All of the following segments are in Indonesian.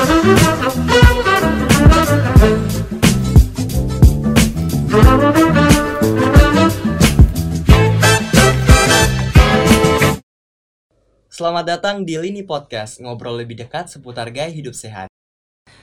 Selamat datang di Lini Podcast, ngobrol lebih dekat seputar gaya hidup sehat.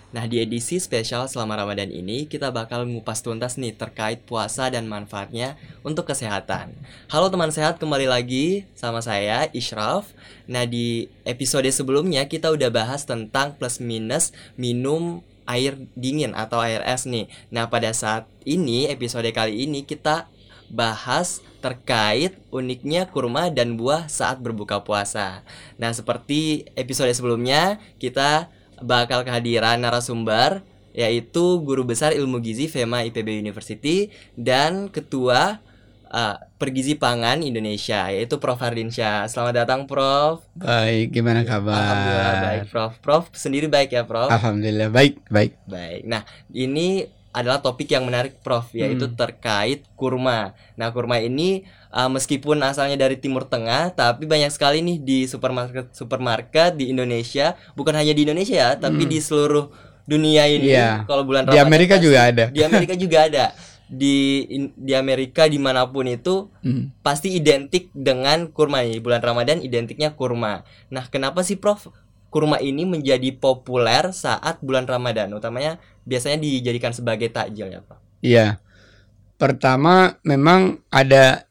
Nah, di edisi spesial selama Ramadan ini, kita bakal mengupas tuntas nih terkait puasa dan manfaatnya untuk kesehatan. Halo teman sehat, kembali lagi sama saya, Ishraf. Nah, di episode sebelumnya kita udah bahas tentang plus minus minum air dingin atau air es nih. Nah, pada saat ini, episode kali ini kita bahas terkait uniknya kurma dan buah saat berbuka puasa. Nah, seperti episode sebelumnya, kita bakal kehadiran narasumber yaitu guru besar ilmu gizi FEMA IPB University dan ketua uh, Pergizi Pangan Indonesia yaitu Prof Hardinsyah. Selamat datang Prof. Baik, gimana kabar? Alhamdulillah baik Prof. Prof sendiri baik ya Prof? Alhamdulillah baik, baik. Baik. Nah, ini adalah topik yang menarik Prof yaitu Hmm. terkait kurma. Nah, kurma ini uh, meskipun asalnya dari Timur Tengah tapi banyak sekali nih di supermarket supermarket di Indonesia, bukan hanya di Indonesia ya, tapi Hmm. di seluruh dunia ini. Iya. Kalau bulan Di Ramadan Amerika pasti- juga ada. Di Amerika juga ada. Di in- di Amerika di mana pun itu Hmm. pasti identik dengan kurma nih. Bulan Ramadan identiknya kurma. Nah, kenapa sih Prof kurma ini menjadi populer saat bulan Ramadan? Utamanya biasanya dijadikan sebagai takjil ya, Prof. Iya. Pertama memang ada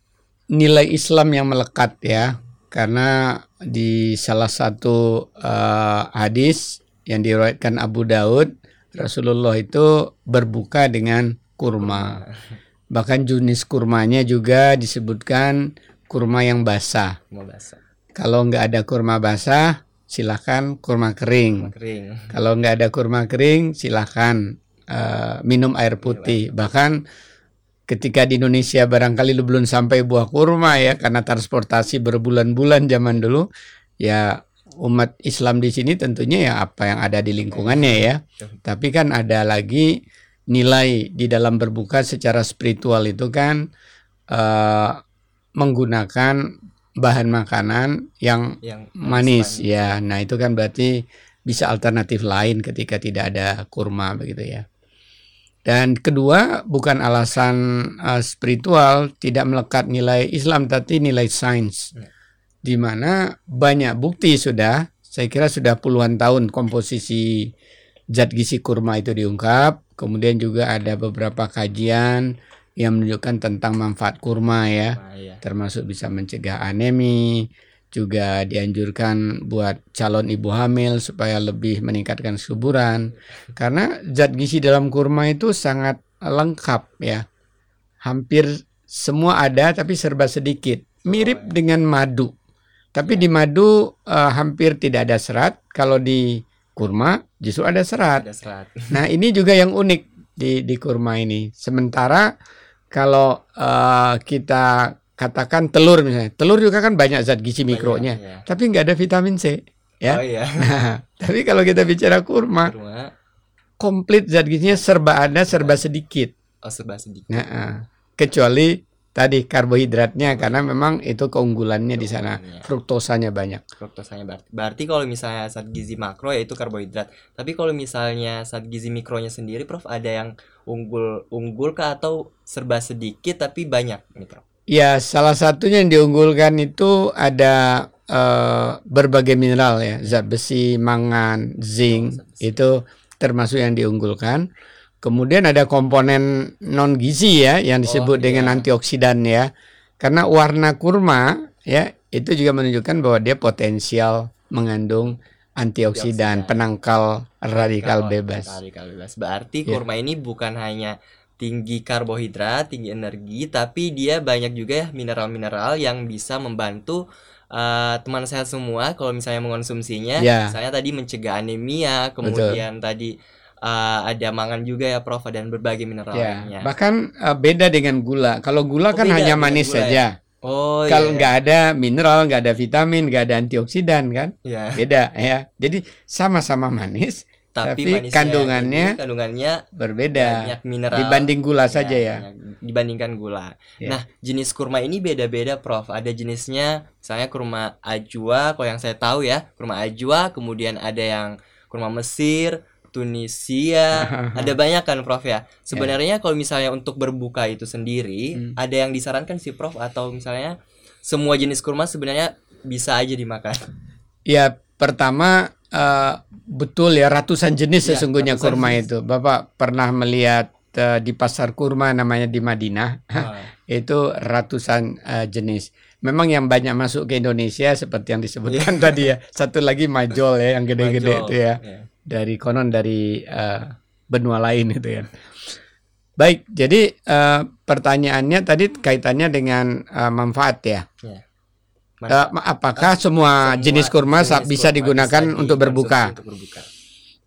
nilai Islam yang melekat ya. Karena di salah satu eh, hadis yang diriwayatkan Abu Daud, Rasulullah itu berbuka dengan kurma. Bahkan jenis kurmanya juga disebutkan kurma yang basah. Basah, Kalau nggak ada kurma basah, silakan kurma kering. kering. Kalau nggak ada kurma kering, silahkan eh, minum air putih. Bahkan ketika di Indonesia barangkali lu belum sampai buah kurma ya, karena transportasi berbulan-bulan zaman dulu, ya umat Islam di sini tentunya ya apa yang ada di lingkungannya ya. Tapi kan ada lagi nilai di dalam berbuka secara spiritual itu kan eh, menggunakan bahan makanan yang Yang manis manis. ya. Nah, itu kan berarti bisa alternatif lain ketika tidak ada kurma begitu ya. Dan kedua, bukan alasan uh, spiritual tidak melekat nilai Islam tapi nilai sains. Ya. Di mana banyak bukti sudah, saya kira sudah puluhan tahun komposisi zat gizi kurma itu diungkap. Kemudian juga ada beberapa kajian yang menunjukkan tentang manfaat kurma ya Nah, iya. termasuk bisa mencegah anemi, juga dianjurkan buat calon ibu hamil supaya lebih meningkatkan suburan. Karena zat gizi dalam kurma itu sangat lengkap ya. Hampir semua ada tapi serba sedikit. Mirip Oh, ya. dengan madu. Tapi di madu eh, hampir tidak ada serat. Kalau di kurma justru ada serat. Ada serat. Nah, ini juga yang unik di di kurma ini. Sementara kalau eh, kita katakan telur misalnya, telur juga kan banyak zat gizi mikronya, iya. tapi nggak ada vitamin C. Ya. Oh iya. Nah, tapi kalau kita bicara kurma, Kurma. komplit zat gizinya serba ada, serba sedikit. Oh, serba sedikit. Nah, eh, kecuali tadi karbohidratnya karena memang itu keunggulannya di sana, fruktosanya banyak. fruktosanya berarti. Berarti kalau misalnya zat gizi makro yaitu karbohidrat. Tapi kalau misalnya zat gizi mikronya sendiri Prof ada yang unggul unggul kah atau serba sedikit tapi banyak nih Prof. Ya, salah satunya yang diunggulkan itu ada eh, berbagai mineral ya, zat besi, mangan, zinc, Zat besi. itu termasuk yang diunggulkan. Kemudian ada komponen non gizi ya yang disebut Oh, dengan iya. antioksidan ya. Karena warna kurma ya itu juga menunjukkan bahwa dia potensial mengandung antioksidan, Antioksidan. penangkal radikal bebas. Radikal bebas. Berarti Ya. kurma ini bukan hanya tinggi karbohidrat, tinggi energi, tapi dia banyak juga ya mineral-mineral yang bisa membantu eh, teman sehat semua kalau misalnya mengonsumsinya. Ya. Misalnya tadi mencegah anemia, kemudian tadi eh, ada mangan juga ya Prof dan berbagai mineral Ya, lainnya. bahkan eh, beda dengan gula. Kalau Oh, gula kan beda hanya manis gula ya? saja. Oh Kalau iya. nggak ada mineral, nggak ada vitamin, nggak ada antioksidan kan, ya. beda ya. Jadi sama-sama manis, Tapi, tapi kandungannya kandungannya berbeda banyak mineral dibanding gula saja ya. dibandingkan gula. Ya. Nah, jenis kurma ini beda-beda, Prof. Ada jenisnya, misalnya kurma ajwa, kalau yang saya tahu ya, kurma ajwa, kemudian ada yang kurma Mesir, Tunisia, ada banyak kan Prof ya. Sebenarnya kalau misalnya untuk berbuka itu sendiri, Hmm. ada yang disarankan sih Prof atau misalnya semua jenis kurma sebenarnya bisa aja dimakan. Ya, pertama eh, betul ya ratusan jenis Ya, sesungguhnya ratusan kurma jenis. itu. Bapak pernah melihat eh, di pasar kurma namanya di Madinah, Ah, itu ratusan eh, jenis. Memang yang banyak masuk ke Indonesia seperti yang disebutkan tadi ya. Satu lagi majol ya yang gede-gede itu ya. Ya. Dari konon dari eh, benua lain itu ya. Baik, jadi eh, pertanyaannya tadi kaitannya dengan eh, manfaat ya. Ya. Ma- apakah semua, Semua jenis kurma jenis bisa kurma digunakan bisa untuk berbuka? untuk berbuka.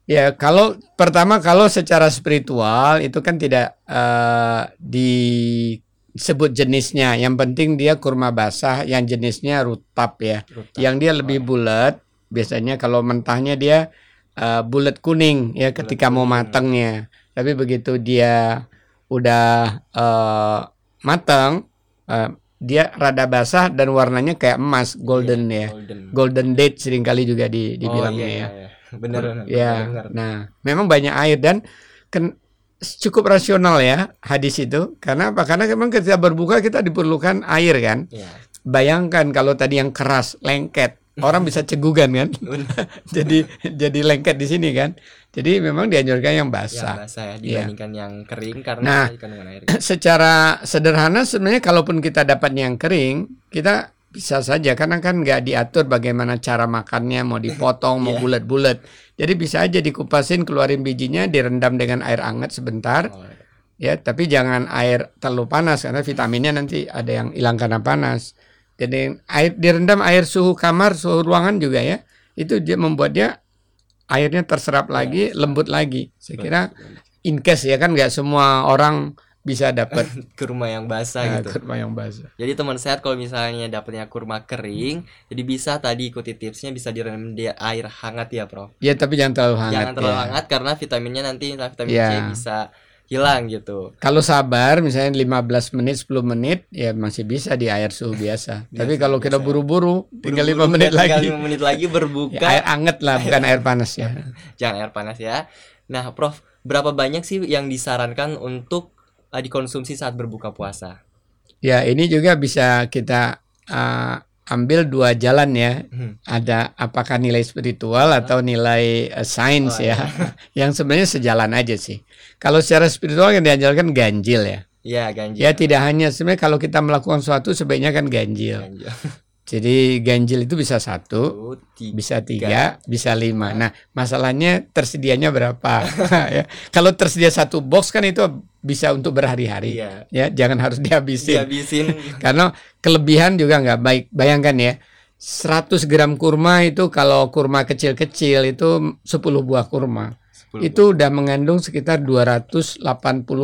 Ya, kalau pertama kalau secara spiritual itu kan tidak eh, disebut jenisnya. Yang penting dia kurma basah yang jenisnya rutab ya. Rutab. Yang dia lebih bulat, biasanya kalau mentahnya dia eh, bulat kuning ya ketika mau kuning. matangnya. Tapi begitu dia udah eh, matang, eh, dia rada basah dan warnanya kayak emas, golden ya. Golden. Golden date sering kali juga di, dibilangnya oh, iya, ya. iya, iya. Bener, bener, Ya, bener. nah, memang banyak air dan ken- cukup rasional ya hadis itu. Karena apa? Karena memang ketika berbuka kita diperlukan air kan. Iya. Bayangkan kalau tadi yang keras, lengket, orang bisa cegugan kan. jadi jadi lengket di sini kan. Jadi memang dianjurkan yang yang basah. basah ya Iya. dibandingkan yang kering karena Nah. air. Secara sederhana sebenarnya kalaupun kita dapat yang kering, kita bisa saja karena kan nggak diatur bagaimana cara makannya, mau dipotong, mau Iya. bulat-bulat. Jadi bisa aja dikupasin, keluarin bijinya, direndam dengan air hangat sebentar, Oh, ya. Tapi jangan air terlalu panas karena vitaminnya nanti ada yang hilang karena panas. Jadi air direndam air suhu kamar, suhu ruangan juga ya. Itu dia membuat dia airnya terserap lagi, lembut lagi. Saya kira in case ya kan nggak semua orang bisa dapat kurma yang basah Nah, gitu. kurma yang basah. Jadi teman sehat kalau misalnya dapatnya kurma kering, jadi bisa tadi ikuti tipsnya bisa direndam di air hangat ya, Prof. Ya tapi jangan terlalu hangat. Jangan terlalu ya. hangat karena vitaminnya nanti vitamin Ya. C bisa hilang gitu. Kalau sabar misalnya 15 menit 10 menit ya masih bisa di air suhu biasa. tapi Biasa, kalau kita buru-buru tinggal 5 Buru-buru menit tinggal lagi. lima menit lagi berbuka. Ya, air anget lah bukan air panas ya. Jangan air panas ya. Nah, Prof, berapa banyak sih yang disarankan untuk uh, dikonsumsi saat berbuka puasa? Ya ini juga bisa kita uh, ambil dua jalan ya. Hmm. Ada apakah nilai spiritual atau nilai uh, sains Oh, ya. yang sebenarnya sejalan aja sih. Kalau secara spiritual yang diajarkan ganjil ya. Iya, ganjil. Ya tidak hanya sebenarnya kalau kita melakukan sesuatu sebaiknya kan ganjil. Ganjil. Jadi ganjil itu bisa satu, Satu, tiga. bisa tiga, bisa lima. Nah masalahnya tersedianya berapa? ya. Kalau tersedia satu box kan itu bisa untuk berhari-hari. Iya. Ya jangan harus dihabisin. Dihabisin. Karena kelebihan juga nggak baik. Bayangkan ya, 100 gram kurma itu kalau kurma kecil-kecil itu 10 buah kurma. 10 Itu udah mengandung sekitar 280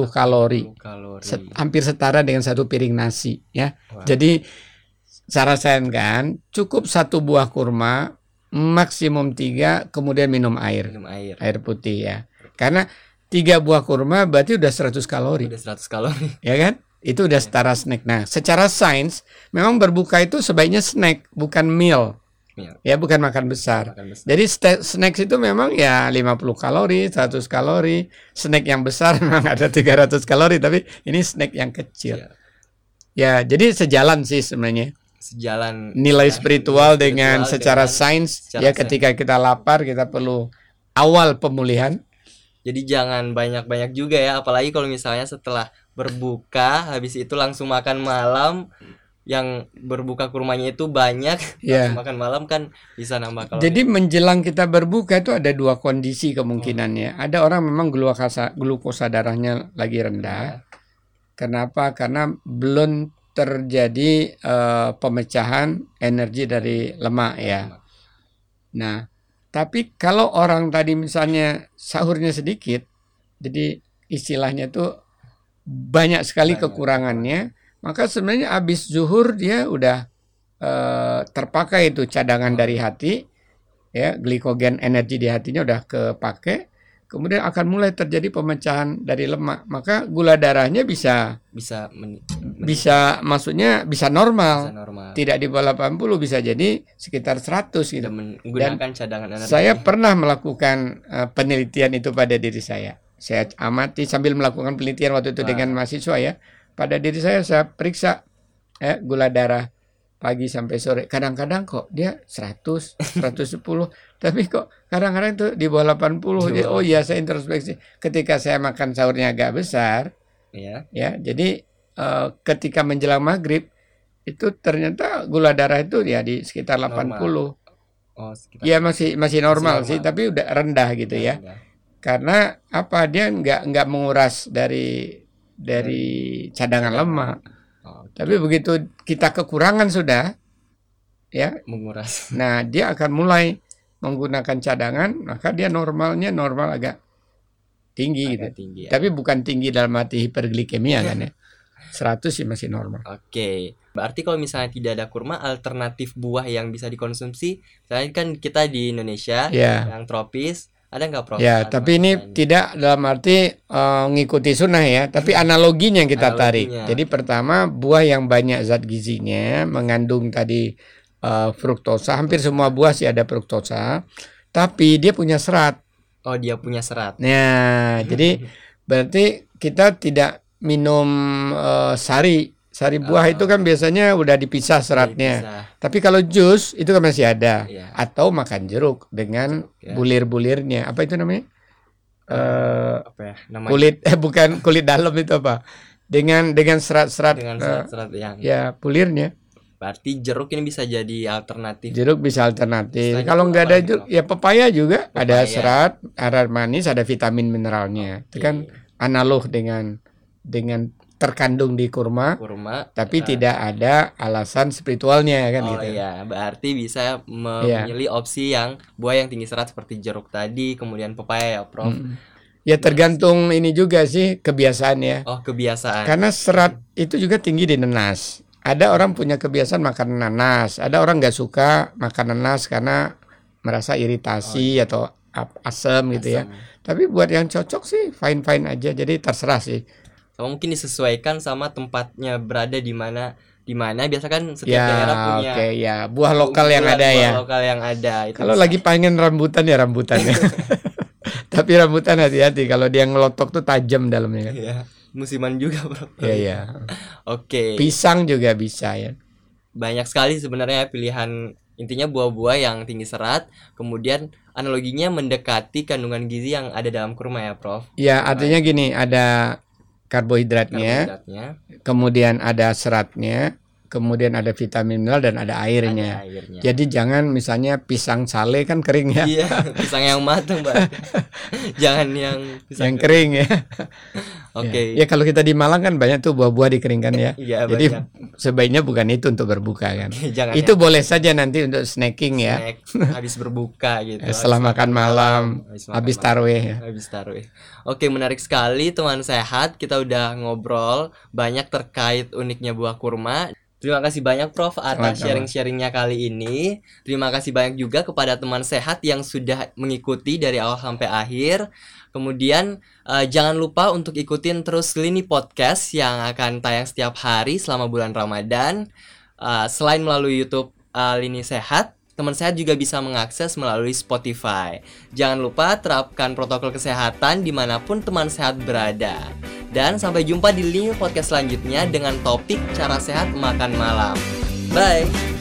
kalori. kalori. Set- hampir setara dengan satu piring nasi ya. Wah. Jadi cara saya kan cukup satu buah kurma maksimum tiga kemudian minum air minum air. air putih ya. Karena tiga buah kurma berarti udah 100 kalori Udah 100 kalori. ya kan? Itu udah setara snack. Nah, secara sains memang berbuka itu sebaiknya snack bukan meal. Meal. Ya, bukan makan besar. Makan besar. Jadi snacks itu memang ya 50 kalori, 100 kalori. Snack yang besar memang ada 300 kalori, tapi ini snack yang kecil. Iya. Ya, jadi sejalan sih sebenarnya. Sejalan Nilai ya, spiritual nilai dengan spiritual secara dengan- sains secara ya sains. ketika kita lapar kita perlu awal pemulihan. Jadi jangan banyak-banyak juga ya, apalagi kalau misalnya setelah berbuka habis itu langsung makan malam yang berbuka kurmanya itu banyak, Ya. langsung makan malam kan bisa nambah kalori. Jadi menjelang kita berbuka itu ada dua kondisi kemungkinannya. Ada orang memang glukosa glukosa darahnya lagi rendah. Kenapa? Karena belum terjadi eh, pemecahan energi dari lemak ya. Nah, tapi kalau orang tadi misalnya sahurnya sedikit, jadi istilahnya tuh banyak sekali Banyak. kekurangannya, maka sebenarnya habis zuhur dia udah eh, terpakai itu cadangan dari hati, ya glikogen energi di hatinya udah kepake. Kemudian akan mulai terjadi pemecahan dari lemak. Maka gula darahnya bisa bisa men, men- bisa maksudnya bisa bisa normal. normal. Tidak di bawah 80 bisa jadi sekitar 100 gitu. Menggunakan cadangan energi. Saya pernah melakukan eh, penelitian itu pada diri saya. Saya amati sambil melakukan penelitian waktu itu Wah. dengan mahasiswa ya. Pada diri saya saya periksa ya gula darah pagi sampai sore. Kadang-kadang kok dia 100, 110, tapi kok kadang-kadang itu di bawah 80. Di Ya, bawah. oh iya saya introspeksi. Ketika saya makan sahurnya agak besar, ya. ya. Jadi eh, ketika menjelang maghrib itu ternyata gula darah itu ya di sekitar Normal. 80. Oh, sekitar Ya masih masih normal, normal. sih, tapi udah rendah gitu ya. Karena apa dia nggak nggak menguras dari dari cadangan lemak. Oh, Tapi begitu kita kekurangan sudah, ya, menguras. nah dia akan mulai menggunakan cadangan, maka dia normalnya normal agak tinggi gitu. agak tinggi ya. Tapi bukan tinggi dalam arti hiperglikemia kan ya. 100 sih masih normal. Oke, berarti kalau misalnya tidak ada kurma, alternatif buah yang bisa dikonsumsi, misalnya kan kita di Indonesia Ya. yang tropis, ada nggak Prof? Ya, Alternatif tapi ini lain? tidak dalam arti eh, ngikuti sunnah ya, tapi analoginya yang kita tarik. Analoginya. Jadi pertama buah yang banyak zat gizinya mengandung tadi eh, fruktosa, hampir semua buah sih ada fruktosa, tapi dia punya serat. Oh, dia punya serat. Nah, jadi berarti kita tidak minum eh, sari. Sari buah Oh. itu kan biasanya udah dipisah seratnya. Bisa. Tapi kalau jus itu kan masih ada. Iya. Atau makan jeruk dengan ya. bulir-bulirnya. Apa itu namanya? Eh Apa ya? Namanya kulit eh bukan kulit dalam itu apa dengan dengan serat-serat dengan eh, serat-serat yang ya pulirnya berarti jeruk ini bisa jadi alternatif. jeruk bisa alternatif kalau nggak ada lagi, jeruk ya pepaya juga ada Pepaya. serat ada manis ada vitamin mineralnya itu kan analog dengan dengan terkandung di kurma kurma tapi eh, tidak ada alasan spiritualnya kan oh gitu iya, berarti bisa memilih opsi yang buah yang tinggi serat seperti jeruk tadi, kemudian pepaya ya, Prof. Mm. ya tergantung ini juga sih kebiasaan ya Oh, kebiasaan. Karena serat itu juga tinggi di nanas. Ada orang punya kebiasaan makan nanas, ada orang nggak suka makan nanas karena merasa iritasi atau ap- asam gitu ya. Asam. Tapi buat yang cocok sih fine fine aja. Jadi terserah sih. Oh, mungkin disesuaikan sama tempatnya berada di mana di mana biasa kan setiap Ya daerah punya oke ya buah lokal yang ada buah ya. lokal yang ada itu Kalau bisa. lagi pengen rambutan ya rambutan ya. Tapi rambutan hati-hati kalau dia ngelotok tuh tajam dalamnya kan. ya musiman juga bro Iya ya. oke Pisang juga bisa ya. banyak sekali sebenarnya pilihan intinya buah-buah yang tinggi serat kemudian analoginya mendekati kandungan gizi yang ada dalam kurma ya prof Ya artinya gini ada karbohidratnya, karbohidratnya. kemudian ada seratnya, kemudian ada vitamin mineral dan ada ada airnya. airnya Jadi jangan misalnya pisang sale kan kering ya, iya pisang yang matang mbak jangan yang pisang yang kering ya. oke Ya, Ya, kalau kita di Malang kan banyak tuh buah-buah dikeringkan ya. iya Jadi banyak. sebaiknya bukan itu untuk berbuka kan. jangan Itu boleh saja nanti untuk snacking ya. snack habis berbuka gitu. Setelah Habis makan malam, habis makan habis malam, tarweh ya. Habis. Oke, menarik sekali teman sehat. Kita udah ngobrol banyak terkait uniknya buah kurma. Terima kasih banyak Prof atas sharing-sharingnya kali ini. Terima kasih banyak juga kepada teman sehat yang sudah mengikuti dari awal sampai akhir. Kemudian eh, jangan lupa untuk ikutin terus Lini Podcast yang akan tayang setiap hari selama bulan Ramadan. Eh, selain melalui YouTube eh, Lini Sehat, teman sehat juga bisa mengakses melalui Spotify. Jangan lupa terapkan protokol kesehatan di mana pun teman sehat berada. Dan sampai jumpa di Lini Podcast selanjutnya dengan topik cara sehat makan malam. Bye!